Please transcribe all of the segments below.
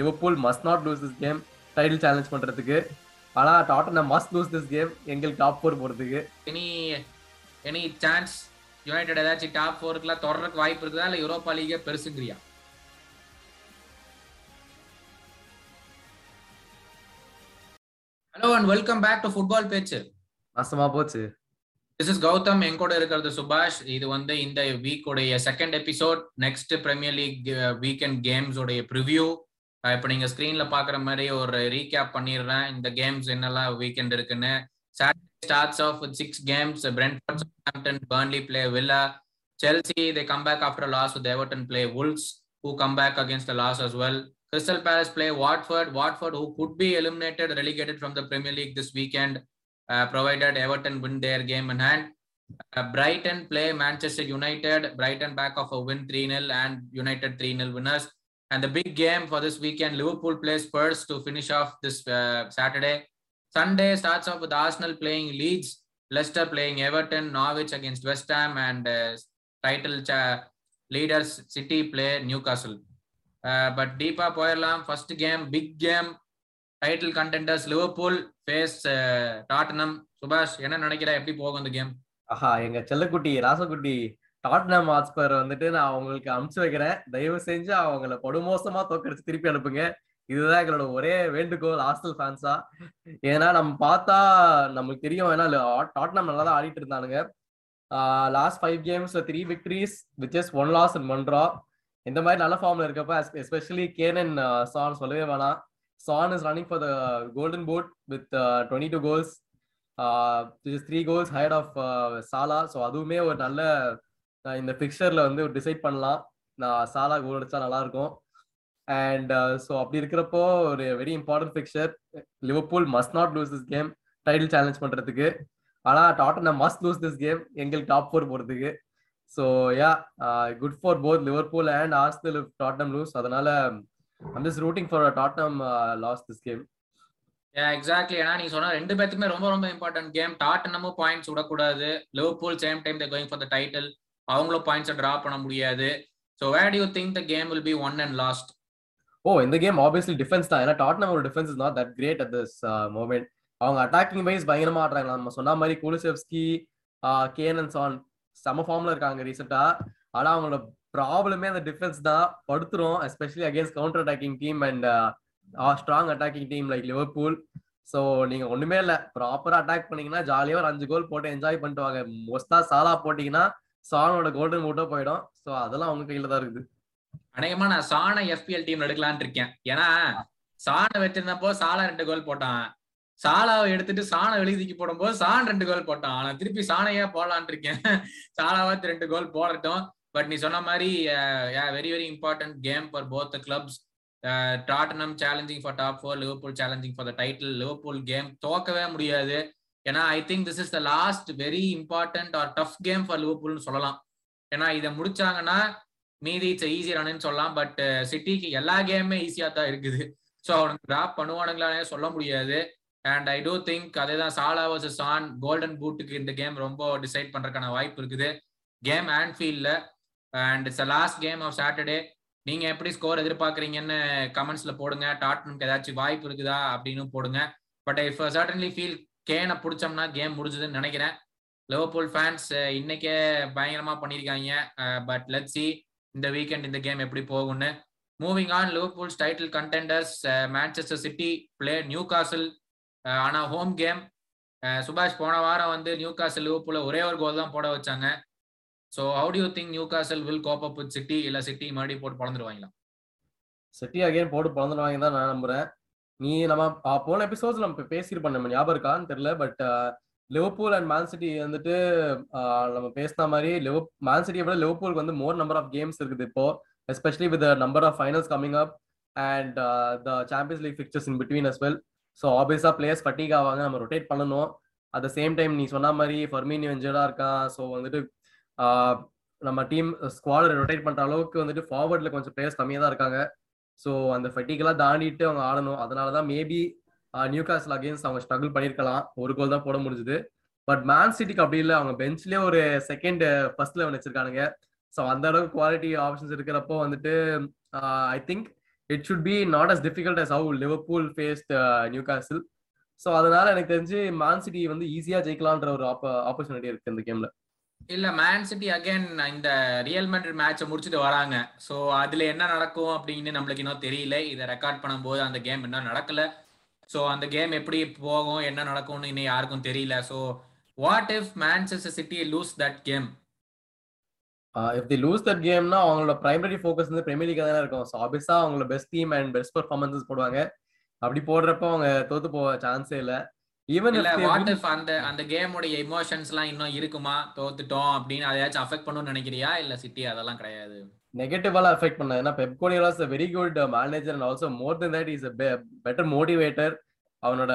Liverpool must not lose this game title challenge பண்றதுக்கு. ஆனா Tottenham must lose this game எங்களுக்கு top four போறதுக்கு. Any any chance United ஏதாச்சும் top ஃபோருக்குலாம் தொடர்றதுக்கு வாய்ப்பு இருக்குதா? இல்ல யூரோப்பா லீகே பெருசுங்கிறியா? Hello and welcome back to football பேச்சு நாசமா போச்சு. This is Gautham. என் கூட இருக்கிறது சுபாஷ். இது வந்து இந்த வீக் உடைய second episode next premier league weekend games உடைய ப்ரிவ்யூ இப்போ நீங்க ஸ்கிரீன்ல பாக்குற மாதிரி ஒரு ரீகேப் பண்ணிடுறேன் இந்த கேம்ஸ் என்னெல்லாம் வீக்கெண்ட் இருக்குன்னு Saturday starts off six games Brentford Southampton Burnley play Villa Chelsea they come back after loss with Everton play Wolves who come back against the loss as well Crystal Palace play Watford. Watford, who could be eliminated, relegated from the Premier League this weekend, uh, provided Everton win their game in hand. Uh, Brighton play Manchester United. Brighton back off a win 3 0 and United 3 0 winners. And the big game for this weekend Liverpool plays Spurs to finish off this uh, Saturday. Sunday starts off with Arsenal playing Leeds, Leicester playing Everton, Norwich against West Ham, and uh, title cha- leaders City play Newcastle. Uh, but டீப்பா போயிடலாம் first game big game title contenders Liverpool face Tottenham Subash என்ன நினைக்கிற எப்படி போகும் இந்த game ஆஹா எங்க செல்லக்குட்டி ராசக்குட்டி Tottenham Hotspur வந்துட்டு நான் அவங்களுக்கு அனுப்பிச்சு வைக்கிறேன். தயவு செஞ்சு அவங்கள படுமோசமா தோக்கடிச்சு திருப்பி அனுப்புங்க. இதுதான் எங்களோட ஒரே வேண்டுகோள் ஹாஸ்டல் ஃபேன்ஸா ஏன்னா நம்ம பார்த்தா நமக்கு தெரியும். ஏன்னா டாட்னம் நல்லா தான் ஆடிட்டு இருந்தானுங்க. Last five கேம்ஸ்ல three victories which is one loss and one draw இந்த மாதிரி நல்ல ஃபார்ம்ல இருக்கப்ப எஸ்பெஷலி கேனன் சான் சொல்லவே வேணாம். Son is running for the golden boot with twenty two goals three goals ahead of Salah so அதுவுமே ஒரு நல்ல இந்த பிக்சர்ல வந்து டிசைட் பண்ணலாம். நான் சாலா கோல் அடிச்சா நல்லா இருக்கும் அண்ட் ஸோ அப்படி இருக்கிறப்போ ஒரு very important fixture Liverpool must not lose this game title challenge பண்றதுக்கு. ஆனா Tottenham must lose this game எங்களுக்கு டாப் ஃபோர் போறதுக்கு. So yeah good for both Liverpool and Arsenal Tottenham lose அதனால I'm just rooting for Tottenham loss this game exactly ஏன்னா நீங்க சொன்ன ரெண்டு பேத்துக்குமே ரொம்ப ரொம்ப இம்பார்ட்டன்ட் கேம் டாட்டனமும் பாயிண்ட்ஸ் விடக்கூடாது. Liverpool same time they going for the title அவங்களும் பாயிண்ட்ஸை ட்ரா பண்ண முடியாது. So where you think the game will be won and lost ஓ இந்த கேம் ஆப்வியஸ்லி டிஃபென்ஸ் தான். ஏன்னா டாட்னம் ஒரு defence is not that great at this moment அவங்க attacking wise பயங்கரமா ஆடுறாங்க. நம்ம சொன்ன மாதிரி குலிசெவ்ஸ்கி கேனன் சான் சம ஃபார்ம்ல இருக்காங்க ரீசெண்டா ஆனா அவங்களோட ப்ராப்ளமே அந்த டிஃபென்ஸ் தான் படுத்துரும் especially against counter attacking team and strong attacking team like Liverpool so நீங்க ஒண்ணுமே இல்லை. ப்ராப்பரா அட்டாக் பண்ணீங்கன்னா ஜாலியா ஒரு அஞ்சு கோல் போட்டு என்ஜாய் பண்ணிட்டு வாங்க. மோஸ்டா சாலா போட்டீங்கன்னா சானோட கோல்டன் மூட்டோ போயிடும். ஸோ அதெல்லாம் அவங்க கையில தான் இருக்குது. அநேகமா நான் சாண எஃபிஎல் டீம் எடுக்கலான் இருக்கேன். ஏன்னா சாணை வச்சிருந்தப்போ சாலா ரெண்டு கோல் போட்டான். சாலாவை எடுத்துட்டு சாணை வெளியே தூக்கி போடும்போது சான் ரெண்டு கோல் போட்டான். ஆனா திருப்பி சாணையா போடலான் இருக்கேன். சாலாவா ரெண்டு கோல் போடட்டும். பட் நீ சொன்ன மாதிரி very very important game for both the clubs Tottenham challenging for top four Liverpool challenging for the title Liverpool game தோக்கவே முடியாது. ஏன்னா I think this is the last very important or tough game for லிவர்பூல்னு சொல்லலாம். ஏன்னா இதை முடிச்சாங்கன்னா மீதி it's easy run சொல்லலாம். But சிட்டிக்கு uh, எல்லா கேமுமே ஈஸியாக தான் இருக்குது. ஸோ அவனுக்கு டிராப் பண்ணுவானுங்களானே சொல்ல முடியாது. அண்ட் ஐ டூ திங்க் அதே தான் சாலா வர்சஸ் ஆன் கோல்டன் பூட்டுக்கு இந்த கேம் ரொம்ப டிசைட் பண்ணுறதுக்கான வாய்ப்பு இருக்குது. Game ஆன்ஃபீல்டில் and it's last game of Saturday நீங்கள் எப்படி ஸ்கோர் எதிர்பார்க்குறீங்கன்னு கமெண்ட்ஸில் போடுங்க. டாட்னுக்கு ஏதாச்சும் வாய்ப்பு இருக்குதா அப்படின்னு போடுங்க. பட் இஃப் சர்டன்லி ஃபீல் கேனை பிடிச்சோம்னா கேம் முடிஞ்சதுன்னு நினைக்கிறேன். லிவர்பூல் ஃபேன்ஸ் இன்னைக்கே பயங்கரமா பண்ணியிருக்காங்க பட் லெட் சி இந்த வீக்கெண்ட் இந்த கேம் எப்படி போகும்னு. Moving on Liverpool's title contenders Manchester City play Newcastle ஆனால் ஹோம் கேம் சுபாஷ் போன வாரம் வந்து நியூ காசல் லிவர்பூல ஒரே ஒரு கோல் தான் போட வச்சாங்க. So how do you think Newcastle will cope up with City இல்லை சிட்டி மறுபடியும் போட்டு பழந்துருவாங்களா சிட்டி அகைன் போட்டு பழந்துருவாங்க தான் நான் நம்புறேன். நீ நம்ம போன எபிசோட்ஸ் நம்ம பேசியிருப்போம். நம்ம ஞாபகம் இருக்கான்னு தெரியல. But Liverpool and Man City வந்துட்டு நம்ம பேசின மாதிரி லிவ மேன் சிட்டியை விட லிவர்பூலுக்கு வந்து மோர் நம்பர் ஆஃப் கேம்ஸ் இருக்குது இப்போ. Especially with number of finals coming up and the Champions League fixtures in between as well so ஆப்வியஸாக பிளேயர்ஸ் ஃபட்டிக் ஆவாங்க. நம்ம ரொட்டேட் பண்ணணும். அட் த சேம் டைம் நீ சொன்ன மாதிரி ஃபர்மீனி வெஞ்சடா இருக்கான். ஸோ வந்துட்டு நம்ம டீம் ஸ்குவாட் ரொட்டேட் பண்ணுற அளவுக்கு வந்துட்டு ஃபார்வர்டில் கொஞ்சம் பிளேயர்ஸ் கம்மியாக தான் இருக்காங்க. ஸோ அந்த ஃபட்டிக்கெல்லாம் தாண்டிட்டு அவங்க ஆடணும். அதனால தான் மேபி நியூ காசில் அகேன்ஸ்ட் அவங்க ஸ்ட்ரகிள் பண்ணியிருக்கலாம் ஒரு கோல் தான் போட முடிஞ்சுது. பட் மேன் சிட்டிக்கு அப்படி இல்லை. அவங்க பெஞ்ச்லேயே ஒரு செகண்ட் ஃபர்ஸ்ட் லெவன் வச்சிருக்கானுங்க. ஸோ அந்த அளவுக்கு குவாலிட்டி ஆப்ஷன்ஸ் இருக்கிறப்போ வந்துட்டு I think it should be not as difficult as how Liverpool faced Newcastle so அதனால எனக்கு தெரிஞ்சு மேன் சிட்டி வந்து ஈஸியாக ஜெயிக்கலான்ற ஒரு ஆப்பர்ச்சுனிட்டி இருக்கு இந்த கேம்ல இல்ல மேன் சிட்டி அகைன் இந்த ரியல் மெட்ரிட் மேட்சை முடிச்சுட்டு வராங்க. ஸோ அதுல என்ன நடக்கும் அப்படின்னு நம்மளுக்கு இன்னும் தெரியல. இதை ரெக்கார்ட் பண்ணும்போது அந்த கேம் இன்னும் நடக்கல. ஸோ அந்த கேம் எப்படி போகும் என்ன நடக்கும்னு இன்னும் யாருக்கும் தெரியல. So what if Manchester City lose that game if they lose that கேம்னா அவங்களோட பிரைமரி ஃபோக்கஸ் வந்து பிரீமியர் லீக் தானே இருக்கும். ஸோ ஆப்வியஸா அவங்களோட best team and best performances போடுவாங்க. அப்படி போடுறப்ப அவங்க தோத்து போக சான்ஸே இல்லை. ஈவன் இல்ல வாட் இஃப் அந்த அந்த கேமோட எமோஷன்ஸ் எல்லாம் இன்னும் இருக்குமா? தோத்துட்டோம் அப்படின்னு அதையாச்சும் அஃபெக்ட் பண்ணும்னு நினைக்கிறியா? இல்ல சிட்டி அதெல்லாம் கிடையாது. நெகட்டிவால அஃபெக்ட் பண்ண ஏன்னா Pep Guardiola is very good manager and also more then that is better motivator அவனோட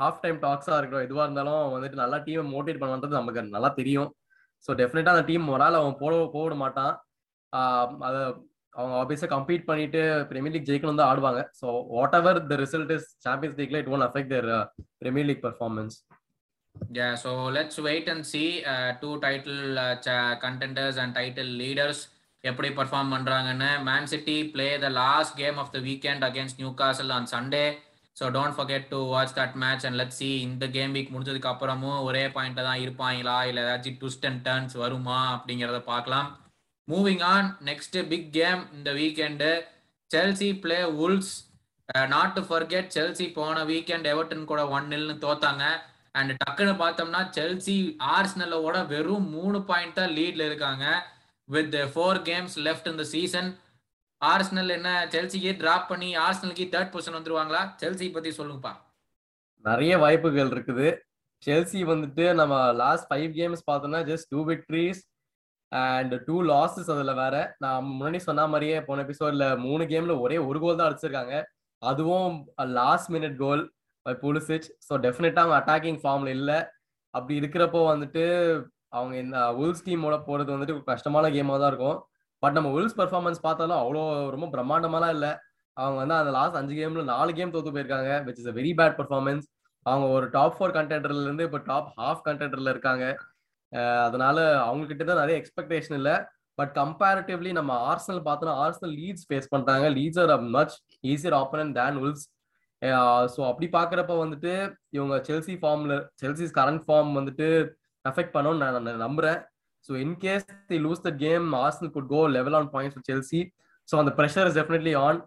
ஹாஃப் டைம் டாக்ஸா இருக்கட்டும் எதுவா இருந்தாலும் வந்துட்டு நல்லா டீமை மோட்டிவேட் பண்ணுறது நமக்கு நல்லா தெரியும். ஸோ டெஃபினட்டா அந்த டீம் மொரால் அவன் போட போட மாட்டான். அதை அவங்க ஆப்வியஸா கம்பீட் பண்ணிட்டு பிரீமியர் லீக் ஜெயிக்கணும் தான் ஆடுவாங்க. So whatever the result is Champions லீக்ல it won affect their premier league performance Yeah, so let's wait and see. Uh, two title uh, cha- contenders and title leaders எப்படி perform பண்றாங்கன்னு. Man City play the last game of the weekend against Newcastle on Sunday so don't forget to watch that match and let see இந்த game week முடிஞ்சதுக்கு அப்புறமும் ஒரே பாயிண்ட்ல தான் இருப்பாங்களா? இல்லை ஏதாச்சும் ட்விஸ்ட் அண்ட் டர்ன்ஸ் வருமா? அப்படிங்கிறத பார்க்கலாம். Moving on next big game இந்த weekend Chelsea play Wolves not to forget Chelsea போன வீக்கெண்ட் எவர்டன் கூட ஒன் நில்னு தோத்தாங்க. அண்ட் டக்குன்னு பார்த்தோம்னா செல்சி ஆர்ஸ்னலோட வெறும் மூணு பாயிண்ட் தான் லீட்ல இருக்காங்க. வித் ஃபோர் கேம்ஸ் லெஃப்ட் இந்த சீசன் ஆர்ஸ்னல் என்ன செல்சிக்கு டிராப் பண்ணி ஆர்ஸ்னலுக்கு தேர்ட் பொசிஷன் வந்துருவாங்களா? செல்சி பத்தி சொல்லுங்கப்பா. நிறைய வாய்ப்புகள் இருக்குது. செல்சி வந்துட்டு நம்ம லாஸ்ட் ஃபைவ் கேம்ஸ் பார்த்தோம்னா just two victories and two losses அதுல வேற. நான் முன்னாடி சொன்ன மாதிரியே போன எபிசோட்ல மூணு கேம்ல ஒரே ஒரு கோல் தான் அடிச்சிருக்காங்க. அதுவும் last minute goal Pulisic so definitely அவங்க அட்டாக்கிங் ஃபார்ம்ல இல்லை. அப்படி இருக்கிறப்போ வந்துட்டு அவங்க இந்த உல்ஸ் டீமோட போறது வந்துட்டு கஷ்டமான கேமாக தான் இருக்கும். பட் நம்ம உல்ஸ் பர்ஃபார்மன்ஸ் பார்த்தாலும் அவ்வளோ ரொம்ப பிரம்மாண்டமாலாம் இல்லை. அவங்க வந்து அந்த லாஸ்ட் அஞ்சு கேம்ல நாலு கேம் தோத்து போயிருக்காங்க which is a very bad performance அவங்க ஒரு டாப் ஃபோர் கண்டென்டர்ல இருந்து இப்போ டாப் ஹாஃப் கண்டென்டர்ல இருக்காங்க. அதனால அவங்க கிட்ட தான் நிறைய எக்ஸ்பெக்டேஷன் இல்லை. பட் கம்பேரிட்டிவ்லி நம்ம ஆர்சனல் பார்த்தோம்னா ஆர்சனல் லீட்ஸ் ஃபேஸ் பண்றாங்க. Leeds are much easier opponent than Wolves so அப்படி பாக்குறப்ப வந்துட்டு இவங்க செல்சி ஃபார்ம்ல செல்சிஸ் கரண்ட் ஃபார்ம் வந்துட்டு அஃபெக்ட் பண்ணும்னு நான் நம்புறேன். So in case they lose the game Arsenal could go level on points with Chelsea so அந்த pressure is definitely on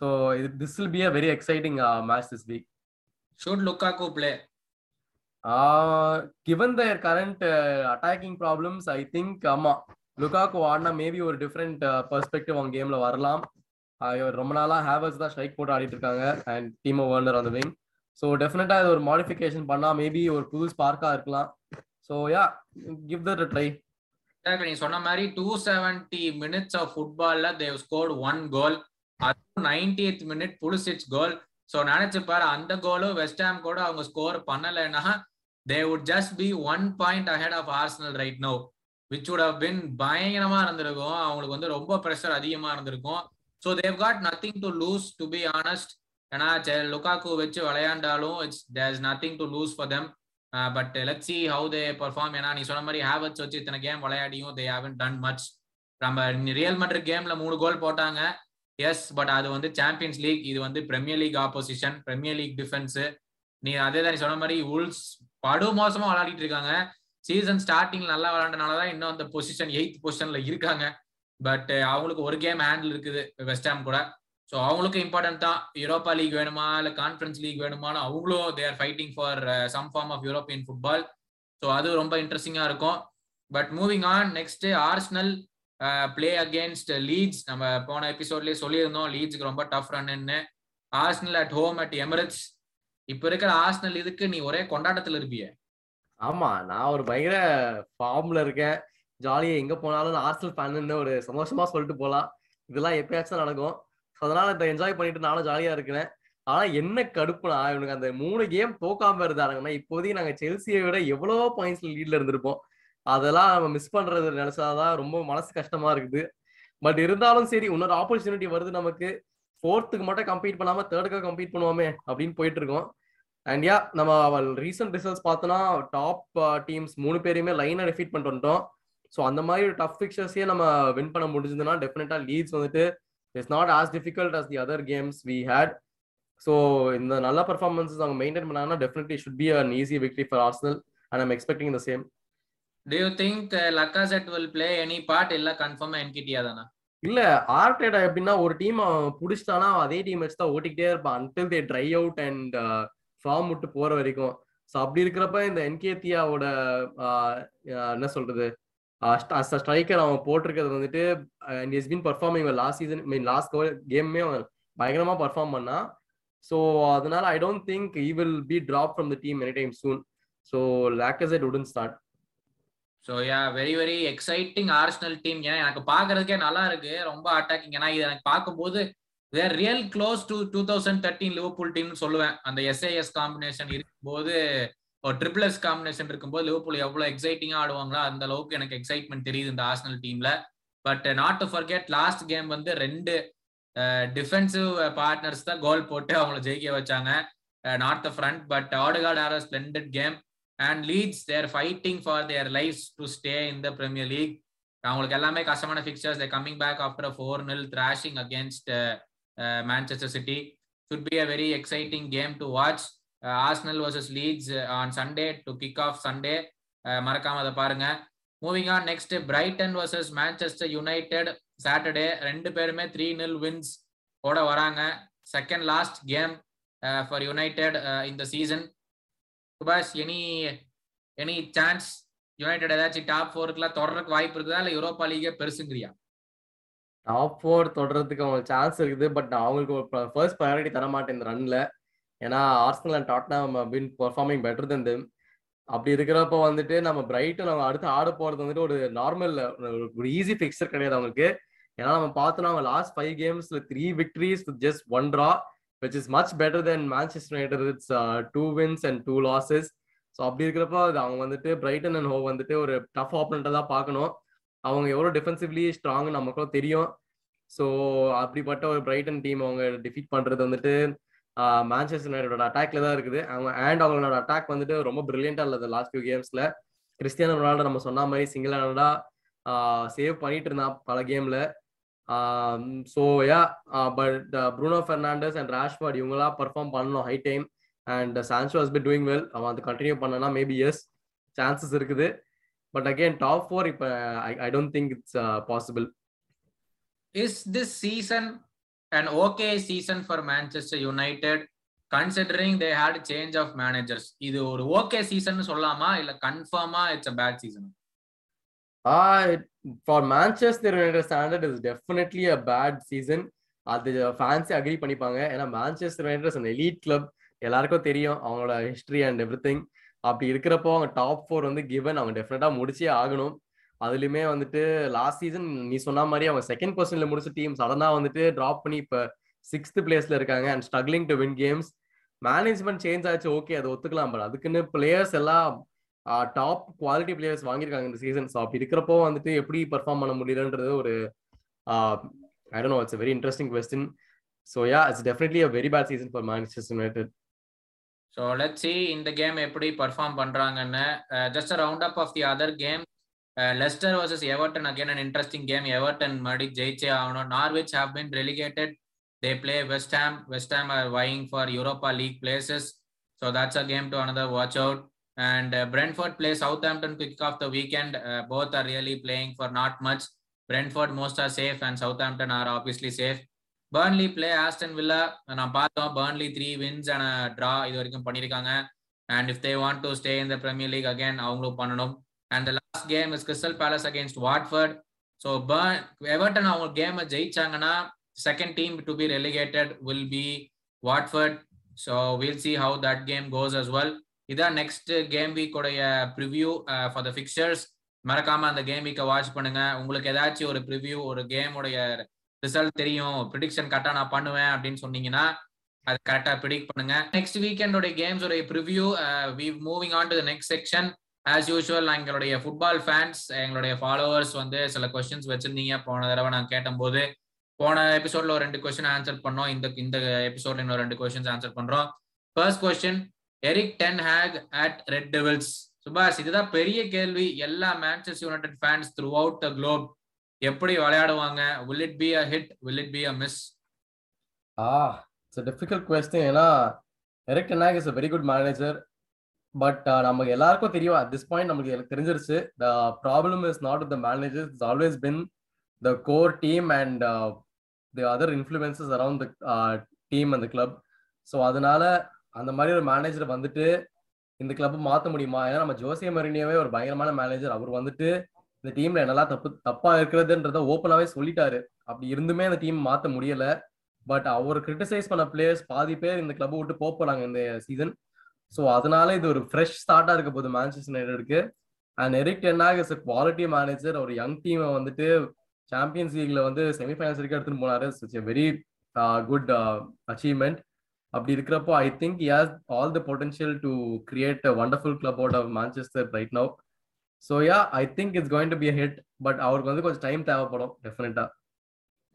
so இது this will be a very exciting match this week should Lukaku play given their current attacking problems I think ஆமா Lukaku ஆடினா maybe ஒரு different perspective uh, அவங்க கேம்ல வரலாம். Uh, ரொம்ப நாளா ஹேவர்ஸ் தான் ஸ்ட்ரைக் போட்டு ஆடிட்டு இருக்காங்க அண்ட் டீம் வேர்னர் அந்த விங் ஸோ டெஃபினட்டா இது ஒரு மாடிஃபிகேஷன் பண்ணா மேபி ஒரு புது ஸ்பார்க்கா இருக்கலாம். So ya give that try நீ சொன்ன மாதிரி டூ செவன்டி மினிட்ஸ் ஆஃப் ஃபுட்பால்ல தேவ் ஸ்கோர்ட் ஒன் கோல் அதுவும் ninety minute Pulisic's goal so நினைச்சு பாரு அந்த கோலும் வெஸ்ட் கூட அவங்க ஸ்கோர் பண்ணலைன்னா they would just be one point ahead of Arsenal right no which would have been பயங்கரமா இருந்திருக்கும் அவங்களுக்கு வந்து ரொம்ப ப்ரெஷர் அதிகமா இருந்திருக்கும். So they've got nothing to lose to be honest ஏன்னா லுக்காக்கு வச்சு விளையாண்டாலும் it's there is nothing to lose for them but let see how they perform ஏன்னா நீ சொன்ன மாதிரி ஹேவர்ஸ் வச்சு இத்தனை கேம் விளையாடியும் தே ஹேவன் டன் மச் நம்ம ரியல் மட்ரிட் கேம்ல மூணு கோல் போட்டாங்க. எஸ் பட் அது வந்து சாம்பியன்ஸ் லீக் இது வந்து premier league opposition premier league defence நீ அதே தான் நீ சொன்ன மாதிரி உல்ஸ் படு மோசமா விளையாடிட்டு இருக்காங்க. சீசன் ஸ்டார்டிங் நல்லா விளையாண்டனாலதான் இன்னும் அந்த பொசிஷன் எயித் பொசிஷன்ல இருக்காங்க. பட் அவங்களுக்கு ஒரு கேம் ஹேண்டில் இருக்குது வெஸ்ட் ஹாம் கூட. ஸோ அவங்களுக்கும் இம்பார்ட்டன்ட் தான். யூரோப்பா லீக் வேணுமா? இல்லை கான்ஃபரன்ஸ் லீக் வேணுமான்னு அவங்களும் they are fighting for some form of European football so அது ரொம்ப இன்ட்ரெஸ்டிங்காக இருக்கும். But moving on next Arsenal play against Leeds நம்ம போன எபிசோட்லேயே சொல்லியிருந்தோம் லீட்ஸுக்கு ரொம்ப tough run Arsenal at home at Emirates இப்போ இருக்கிற ஆர்ஸ்னல் இதுக்கு நீ ஒரே கொண்டாட்டத்தில் இருப்பிய? ஆமா நான் ஒரு பயங்கர ஃபார்ம்ல இருக்கேன். ஜாலியா எங்க போனாலும் ஆர்சல் ஃபேன் ஒரு சந்தோஷமா சொல்லிட்டு போலாம். இதெல்லாம் எப்பயாச்சும் நடக்கும். அதனால இதை என்ஜாய் பண்ணிட்டு நானும் ஜாலியா இருக்கிறேன். ஆனா என்ன கடுப்புனா இவனுக்கு அந்த மூணு கேம் தோக்காம இருந்தாருங்கன்னா இப்போதைக்கு நாங்க செல்சியை விட எவ்வளவோ பாயிண்ட்ஸ்ல லீட்ல இருந்திருப்போம். அதெல்லாம் நம்ம மிஸ் பண்றது நினைச்சாதான் ரொம்ப மனசு கஷ்டமா இருக்குது. பட் இருந்தாலும் சரி இன்னொரு ஆப்பர்ச்சுனிட்டி வருது நமக்கு. ஃபோர்த்துக்கு மட்டும் கம்ப்ளீட் பண்ணாம தேர்டுக்காக கம்ப்ளீட் பண்ணுவோமே அப்படின்னு போயிட்டு இருக்கோம் அண்ட் யா நம்ம அவள் ரீசெண்ட் ரிசல்ட்ஸ் பார்த்தோன்னா டாப் டீம்ஸ் மூணு பேரையுமே லைனை டிஃபீட் பண்ணிட்டு வந்துட்டோம். ஸோ அந்த மாதிரி ஒரு டஃப் பிக்சர்ஸையே நம்ம வின் பண்ண முடிஞ்சதுன்னா டெஃபினட்டா லீட்ஸ் வந்துட்டு it's not as difficult as the other games we had so இந்த நல்ல பர்ஃபார்மன்ஸஸ் அவங்க மெயின்டைன் பண்ணாங்கன்னா definitely should be an easy victory for Arsenal and I'm expecting the same do you think Lacazette will play any part இல்ல கன்ஃபார்மா என்கிட்டியா தானா? இல்ல ஆர்டேடா எப்படின்னா ஒரு டீம் புடிச்சிட்டானா அதே டீம் வச்சு தான் ஓட்டிக்கிட்டே இருப்பான் until they dry out and form விட்டு போற வரைக்கும். ஸோ அப்படி இருக்கிறப்ப இந்த என்கேத்தியாவோட என்ன சொல்றது? ஸ்ட்ரைக்கர் அவன் போட்டிருக்கிறது வந்துட்டு and is been performing last season mean last கேமே அவன் பயங்கரமா பர்ஃபார்ம் பண்ணா ஸோ அதனால I don't think he will be drop from the team any time soon so Lacazette உடன் start so yeah very very exciting Arsenal team ஏன்னா எனக்கு பார்க்கறதுக்கே நல்லா இருக்கு. ரொம்ப அட்டாக்கிங் ஏன்னா இது எனக்கு பார்க்கும்போது they're real close to two thousand thirteen Liverpool டீம்னு சொல்லுவேன். அந்த எஸ்ஏஎஸ் காம்பினேஷன் இருக்கும்போது ஒரு ட்ரிபிள் எஸ் காம்பினேஷன் இருக்கும்போது லிவர்பூல் எவ்வளவு எக்ஸைட்டிங்கா ஆடுவாங்களோ அந்த அளவுக்கு எனக்கு எக்ஸைட்மெண்ட் தெரியுது இந்த ஆர்ஸ்னல் டீம்ல but not to forget last game வந்து ரெண்டு டிஃபென்சிவ் பார்ட்னர்ஸ் தான் கோல் போட்டு அவங்கள ஜெயிக்க வச்சாங்க. Not the front but Odegaard are splendid game and Leeds they're fighting for their life to stay in the Premier League அவங்களுக்கு எல்லாமே கஷ்டமான fixtures they coming back after four nil thrashing against Manchester City should be a very exciting game to watch Arsenal versus Leeds on Sunday to kick off Sunday மறக்காம அதை பாருங்க. Moving on next Brighton versus Manchester United Saturday ரெண்டு பேருமே three nil wins ஓட வராங்க. Second last game for United இந்த season சுபாஷ் any any chance United ஏதாச்சும் டாப் ஃபோருக்குலாம் தொடர்றதுக்கு வாய்ப்பு இருக்குதா? இல்லை யூரோப்பா லீகே பெருசுங்கிறியா? டாப் ஃபோர் தொடர்றதுக்கு அவங்களுக்கு சான்ஸ் இருக்குது பட் அவங்களுக்கு ஃபர்ஸ்ட் ப்ரையாரிட்டி தர மாட்டேன் இந்த ரன்ல ஏன்னா Arsenal and Tottenham been performing better தந்து அப்படி இருக்கிறப்ப வந்துட்டு நம்ம பிரைட்டன் அவங்க அடுத்து ஆட போறது வந்துட்டு ஒரு நார்மல் ஒரு ஈஸி பிக்சர் கிடையாது அவங்களுக்கு. ஏன்னா நம்ம பார்த்தோம்னா அவங்க last five கேம்ஸ்ல three victories with just one draw which is much better than Manchester United it's two wins and two losses so அப்படி இருக்கிறப்ப அது அவங்க வந்துட்டு பிரைட்டன் அண்ட் ஹோ வந்துட்டு ஒரு டஃப் ஆப்பனண்ட்டை தான் பார்க்கணும். அவங்க எவ்வளோ டிஃபென்சிவ்லி ஸ்ட்ராங் நமக்கும் தெரியும். ஸோ அப்படிப்பட்ட ஒரு பிரைட்டன் டீம் அவங்க டிஃபீட் பண்ணுறது வந்துட்டு மேன்செஸ்டர் யுனைடோட அட்டாக்ல தான் இருக்குது. அவங்க அண்ட் அவங்களோட அட்டாக் வந்துட்டு ரொம்ப பிரில்லியண்டாக இல்லை லாஸ்ட் ஃபியூ கேம்ஸில் கிறிஸ்டியானோ ரொனால்டோ நம்ம சொன்ன மாதிரி சிங்கிள் ஹேண்டா சேவ் பண்ணிட்டு இருந்தான் பல கேமில் so yeah but Bruno Fernandes and Rashford இவங்களாம் பெர்ஃபார்ம் பண்ணணும் high time and Sancho has been doing well அவன் அது கண்டினியூ பண்ணனா மேபி எஸ் சான்சஸ் இருக்குது. பட் அகெயின் டாப் ஃபோர் இப்போ I don't think it's possible is this season and okay season for Manchester United considering they had change of managers இது ஒரு okay season சொல்லலாமா இல்ல கன்ஃபார்மா it's a bad season for Manchester United standard is definitely a bad season அது ஃபேன்ஸே agree பண்ணிப்பாங்க. ஏன்னா Manchester United an elite club எல்லாருக்கும் தெரியும் அவங்களோட ஹிஸ்ட்ரி அண்ட் எவ்ரி திங் அப்படி இருக்கிறப்போ அவங்க டாப் ஃபோர் வந்து கிவன் அவங்க டெஃபினட்டா முடிச்சே ஆகணும். அதுலயுமே வந்துட்டு லாஸ்ட் சீசன் நீ சொன்ன மாதிரி அவங்க செகண்ட் பொசிஷன்ல முடிச்ச டீம் சடனா வந்துட்டு டிராப் பண்ணி இப்ப சிக்ஸ்த் பிளேஸ்ல இருக்காங்க and struggling to win games management change ஆச்சு. ஓகே அதை ஒத்துக்கலாம். பட் அதுக்குன்னு பிளேயர்ஸ் எல்லாம் டாப் குவாலிட்டி பிளேயர்ஸ் வாங்கியிருக்காங்க இந்த சீசன் ஸோ அப்படி இருக்கிறப்போ வந்துட்டு எப்படி பர்ஃபார்ம் பண்ண முடியலன்றது ஒரு I don't know it's very interesting question so yeah it's definitely a very bad season for Manchester United so let see இந்த கேம் எப்படி பர்ஃபார்ம் பண்ணுறாங்கன்னு just round up of the other game Leicester versus Everton again and interesting game Everton மறுபடி ஜெயிச்சே ஆகணும். Norwich have been relegated they play West Ham West Ham are vying for Europa League places so that's a game to another watch out and Brentford play Southampton kick off the weekend both are really playing for not much Brentford most are safe and Southampton are obviously safe Burnley play Aston Villa நான் பார்த்தோம் Burnley three wins and draw இது வரைக்கும் பண்ணியிருக்காங்க and if they want to stay in the Premier League again அவங்களும் பண்ணணும் and last game is Crystal Palace against Watford so Burnley Everton அவங்க கேமை ஜெயிச்சாங்கன்னா second team to be relegated will be Watford so we'll see how that game goes as well இதான் next game week உடைய preview for the fixtures மறக்காம அந்த game வீக்கை watch பண்ணுங்க. உங்களுக்கு ஏதாச்சும் ஒரு ப்ரிவ்யூ ஒரு கேமுடைய ரிசல்ட் தெரியும் ப்ரிடிக்ஷன் கரெக்டாக நான் பண்ணுவேன் அப்படின்னு சொன்னீங்கன்னா அது கரெக்டாக ப்ரிடிக் பண்ணுங்க. நெக்ஸ்ட் வீக்கெண்டோடைய கேம்ஸ் உடைய preview we moving on to the next section as usual எங்களுடைய ஃபுட்பால் ஃபேன்ஸ் எங்களுடைய ஃபாலோவர்ஸ் வந்து சில கொஸ்டின்ஸ் வச்சிருந்தீங்க. போன தடவை நான் கேட்டபோது போன எபிசோட்ல ஒரு ரெண்டு கொஸ்டின் ஆன்சர் பண்ணோம். இந்த இந்த எபிசோட்ல இன்னும் ரெண்டு கொஸ்டின்ஸ் ஆன்சர் பண்றோம். First question Erik ten Hag at Red Devils சுபாஷ் இதுதான் பெரிய கேள்வி. எல்லா Manchester United fans throughout the globe எப்படி விளையாடுவாங்க? Will it be a hit will it be a miss ah it's difficult question ஏன்னா Erik ten Hag is a very good manager but நமக்கு எல்லாருக்கும் தெரியும். அட் திஸ் பாயிண்ட் நமக்கு எனக்கு தெரிஞ்சிருச்சு. The problem is not the manager it's always been the core team and the other influences around the team அந்த club so அதனால அந்த மாதிரி ஒரு மேனேஜர் வந்துட்டு இந்த கிளப் மாற்ற முடியுமா? ஏன்னா நம்ம ஜோசிய மரினியாவே ஒரு பயங்கரமான மேனேஜர் அவர் வந்துட்டு இந்த டீம்ல என்னெல்லாம் தப்பு தப்பா இருக்கிறதுன்றத ஓப்பனாவே சொல்லிட்டாரு. அப்படி இருந்துமே அந்த டீம் மாற்ற முடியல. பட் அவர் கிரிட்டிசைஸ் பண்ண பிளேயர்ஸ் பாதி பேர் இந்த கிளப் விட்டு போக போறாங்க இந்த சீசன் ஸோ அதனால இது ஒரு ஃப்ரெஷ் ஸ்டார்ட்டா இருக்க போகுது Manchester யுனைடெடுக்கு and Erik ten Hag is quality manager ஒரு யங் டீமை வந்துட்டு சாம்பியன்ஸ் லீக்ல வந்து செமிஃபைனல்ஸ் வரைக்கும் எடுத்துட்டு போனாரு. இட்ஸ் வெரி குட் அச்சீவ்மெண்ட் அப்படி இருக்கிறப்போ I think has all the potential to create a wonderful club out of Manchester right now so yeah I think it's going to be hit but அவருக்கு வந்து கொஞ்சம் time தேவைப்படும் டெஃபினட்டா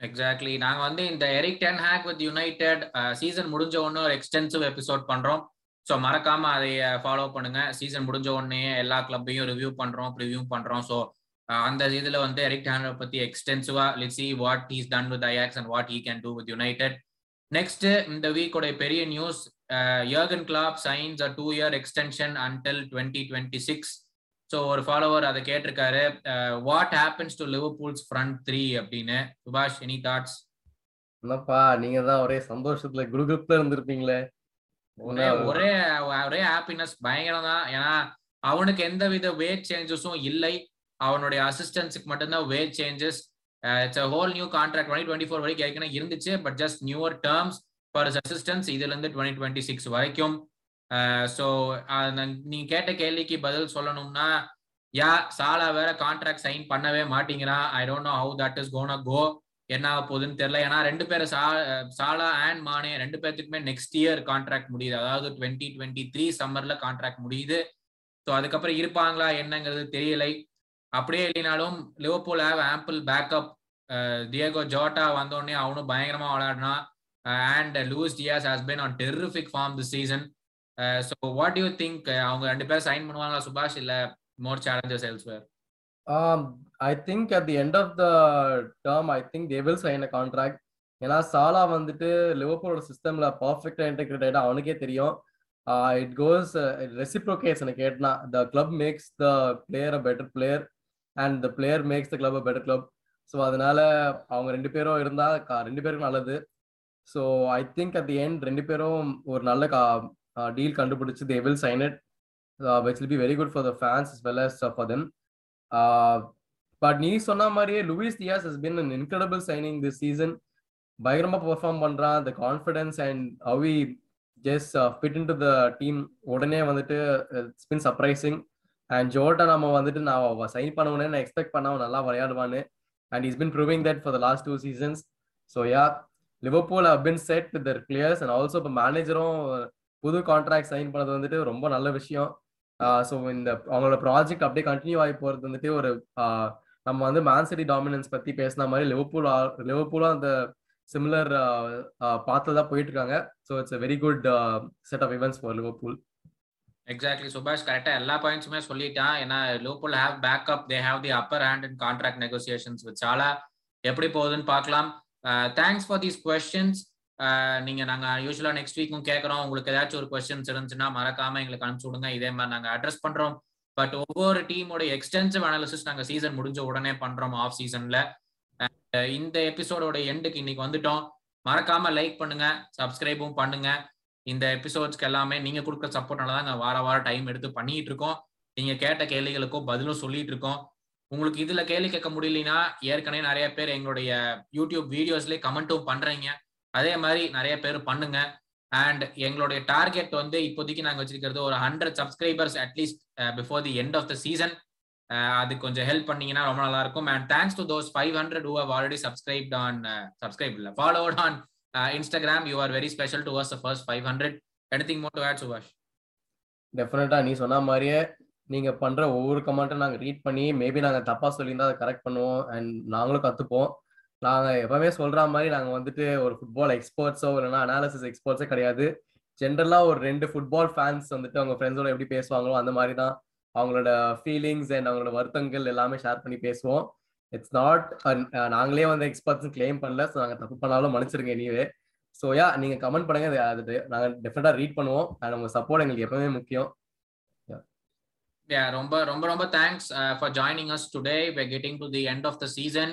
exactly நாங்க வந்து இந்த Erik ten Hag with United season முடிஞ்ச உடனே ஒரு எக்ஸ்டென்சிவ் எபிசோட் பண்றோம். ஸோ மறக்காம அதை ஃபாலோ பண்ணுங்க. சீசன் முடிஞ்ச உடனே எல்லா கிளப்பையும் ரிவ்யூ பண்றோம் ப்ரிவியூ பண்றோம். ஸோ அந்த இதுல வந்து எரிக் டேனர் பத்தி எக்ஸ்டென்சிவா let what he's done with Ajax and what he can do with United next இந்த வீக்கோட பெரிய news Jurgen Klopp signs a two year extension until twenty twenty six so ஒரு follower அதை கேட்டிருக்காரு. What happens to Liverpool's front three அப்படின்னு? சுபாஷ் any thoughts என்னப்பா நீங்க தான் ஒரே சந்தோஷத்துல குடுகுப்ல இருந்திருப்பீங்களே. ஒரே ஒரே ஹாப்பினஸ் பயங்கரம் தான் ஏன்னா அவனுக்கு எந்த வித வேட் சேஞ்சஸும் இல்லை. அவனுடைய அசிஸ்டன்ஸுக்கு மட்டும்தான் made changes it's whole new contract twenty twenty four வரைக்கும் ஏற்கனவே இருந்துச்சு but just newer terms for assistants இதுல இருந்து டுவெண்ட்டி டுவெண்ட்டி சிக்ஸ் வரைக்கும் uh, ஸோ uh, நீங்க கேட்ட கேள்விக்கு பதில் சொல்லணும்னா யா சாலா வேற கான்ட்ராக்ட் சைன் பண்ணவே மாட்டேங்கிறான் I don't know how that is gonna go என்ன ஆக போகுதுன்னு தெரியல. ஏன்னா ரெண்டு பேரும் சா சாலா அண்ட் மானே ரெண்டு பேர்த்துக்குமே நெக்ஸ்ட் இயர் கான்ட்ராக்ட் முடியுது. அதாவது டுவெண்ட்டி டுவெண்ட்டி த்ரீ சம்மர்ல கான்ட்ராக்ட் முடியுது. ஸோ அதுக்கப்புறம் இருப்பாங்களா என்னங்கிறது தெரியலை. அப்படியே இல்லைனாலும் Liverpool have ample backup Diego Jota வந்தோடனே அவனும் பயங்கரமா விளையாடினா and Luis Diaz has been on terrific form the season so what you think அவங்க ரெண்டு பேரும் சைன் பண்ணுவாங்களா சுபாஷ்? இல்ல more challenges elsewhere I think at the end of the term I think they will sign a contract ஏன்னா Salah வந்துட்டு லிவர்பூலோட சிஸ்டம்ல பர்ஃபெக்டா இன்டெகிரேட் ஆயிட்டா அவனுக்கே தெரியும். இட் கோஸ் ரெசிப்ரோகேட்ஸ் எனக்கு கேட்டனா the club makes the player a better player and the player makes the club a better club so அதனால அவங்க ரெண்டு பேரும் இருந்தால் ரெண்டு பேருக்கும் நல்லது. So I think at the end ரெண்டு பேரும் ஒரு நல்ல டீல் கண்டுபிடிச்சி they will sign it which will be very good for the fans is well as for them but நீ சொன்ன மாதிரியே Luis Diaz has been an incredible signing this season பயங்கரமா perform பண்றான். The confidence and AVI just fit in to the team உடனே வந்துட்டு it's been surprising and Jota நம்ம வந்துட்டு நான் சைன் பண்ண நான் எக்ஸ்பெக்ட் பண்ண அவன் நல்லா விளையாடுவான்னு. And is been proving that for the last two seasons so yeah Liverpool have been set with their players and also இப்போ மேனேஜரும் புது கான்ட்ராக்ட் சைன் பண்ணது வந்துட்டு ரொம்ப நல்ல விஷயம். Uh, ஸோ இந்த அவங்களோட ப்ராஜெக்ட் அப்படியே கண்டினியூ ஆகி போகிறது வந்துட்டு ஒரு uh, நம்ம வந்து மேன்சிட்டி டாமினன்ஸ் பற்றி பேசின மாதிரி லிவர்பூல் லிவர்பூலும் அந்த சிமிலர் uh, பாத்தில் தான் போயிட்டு இருக்காங்க. So it's very good set of events for Liverpool exactly சுபாஷ் கரெக்டா எல்லா பாயிண்ட்ஸுமே சொல்லிட்டான். ஏன்னா local have backup they have the upper hand in contract negotiations with Salah எப்படி போகுதுன்னு பார்க்கலாம். தேங்க்ஸ் ஃபார் தீஸ் கொஸ்டின்ஸ் நீங்க நாங்க யூஸ்வலா நெக்ஸ்ட் வீக்கும் கேட்கறோம் உங்களுக்கு ஏதாச்சும் ஒரு கொஸ்டின்ஸ் இருந்துச்சுன்னா மறக்காம எங்களுக்கு அனுப்பிச்சு விடுங்க. இதே மாதிரி நாங்க அட்ரஸ் பண்றோம். பட் ஒவ்வொரு டீமோட எக்ஸ்டென்சிவ் அனாலிசிஸ் நாங்க சீசன் முடிஞ்ச உடனே பண்றோம் ஆஃப் சீசன்ல uh, இந்த எபிசோடோட எண்டுக்கு இன்னைக்கு வந்துட்டோம். மறக்காம லைக் பண்ணுங்க. சப்ஸ்கிரைபும் பண்ணுங்க. இந்த எபிசோட்ஸ்க்கு எல்லாமே நீங்க கொடுக்குற சப்போர்ட்னால தான் வார வாரம் டைம் எடுத்து பண்ணிட்டு இருக்கோம். நீங்க கேட்ட கேள்விகளுக்கும் பதிலும் சொல்லிட்டு இருக்கோம். உங்களுக்கு இதுல கேள்வி கேட்க முடியலனா ஏற்கனவே நிறைய பேர் எங்களுடைய யூடியூப் வீடியோஸ்லயே கமெண்ட்டும் பண்றீங்க. அதே மாதிரி நிறைய பேர் பண்ணுங்க. அண்ட் எங்களுடைய டார்கெட் வந்து இப்போதைக்கு நாங்கள் வச்சிருக்கிறது ஒரு hundred subscribers at least before the end of the season அது கொஞ்சம் ஹெல்ப் பண்ணீங்கன்னா ரொம்ப நல்லா இருக்கும். And thanks to those five hundred who have already subscribe on subscribe இல்லை followed on Instagram you are very special special to first five hundred anything more to add Subhash? டெஃபினட்டா நீ சொன்ன மாதிரியே நீங்க பண்ற ஒவ்வொரு கமெண்ட்டும் நாங்க ரீட் பண்ணி மேபி நாங்க தப்பா சொல்லியிருந்தா அதை கரெக்ட் பண்ணுவோம் அண்ட் நாங்களும் கத்துப்போம். நாங்க எப்பவுமே சொல்ற மாதிரி நாங்க வந்துட்டு ஒரு ஃபுட்பால் எக்ஸ்பர்ட்ஸோ இல்லைன்னா அனாலிசிஸ் எக்ஸ்பர்ட்ஸோ கிடையாது. ஜென்ரலா ஒரு ரெண்டு ஃபுட்பால் ஃபேன்ஸ் வந்துட்டு அவங்க ஃப்ரெண்ட்ஸோட எப்படி பேசுவாங்களோ அந்த மாதிரி தான் அவங்களோட ஃபீலிங்ஸ் அண்ட் அவங்களோட வருத்தங்கள் எல்லாமே ஷேர் பண்ணி பேசுவோம். இட்ஸ் நாட் நாங்களே வந்து எக்ஸ்பர்ட்ஸ் கிளைம் பண்ணல ஸோ நாங்கள் தப்பு பண்ணாலும் மன்னிச்சிருங்க நீவே ஸோ யா நீங்க கமெண்ட் பண்ணுங்க அது- நாங்கள் டெஃபினட்டா ரீட் பண்ணுவோம். அண்ட் உங்க சப்போர்ட் எங்களுக்கு எப்பவுமே முக்கியம். ரொம்ப ரொம்ப ரொம்ப thanks for joining us today we're getting to the end of the season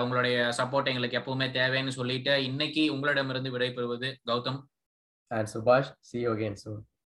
உங்களுடைய சப்போர்ட் எங்களுக்கு எப்பவுமே தேவைன்னு சொல்லிட்டு இன்னைக்கு உங்களிடமிருந்து விடைபெறுவது கௌதம். அண்ட் சுபாஷ் சி யூ அகேன் soon.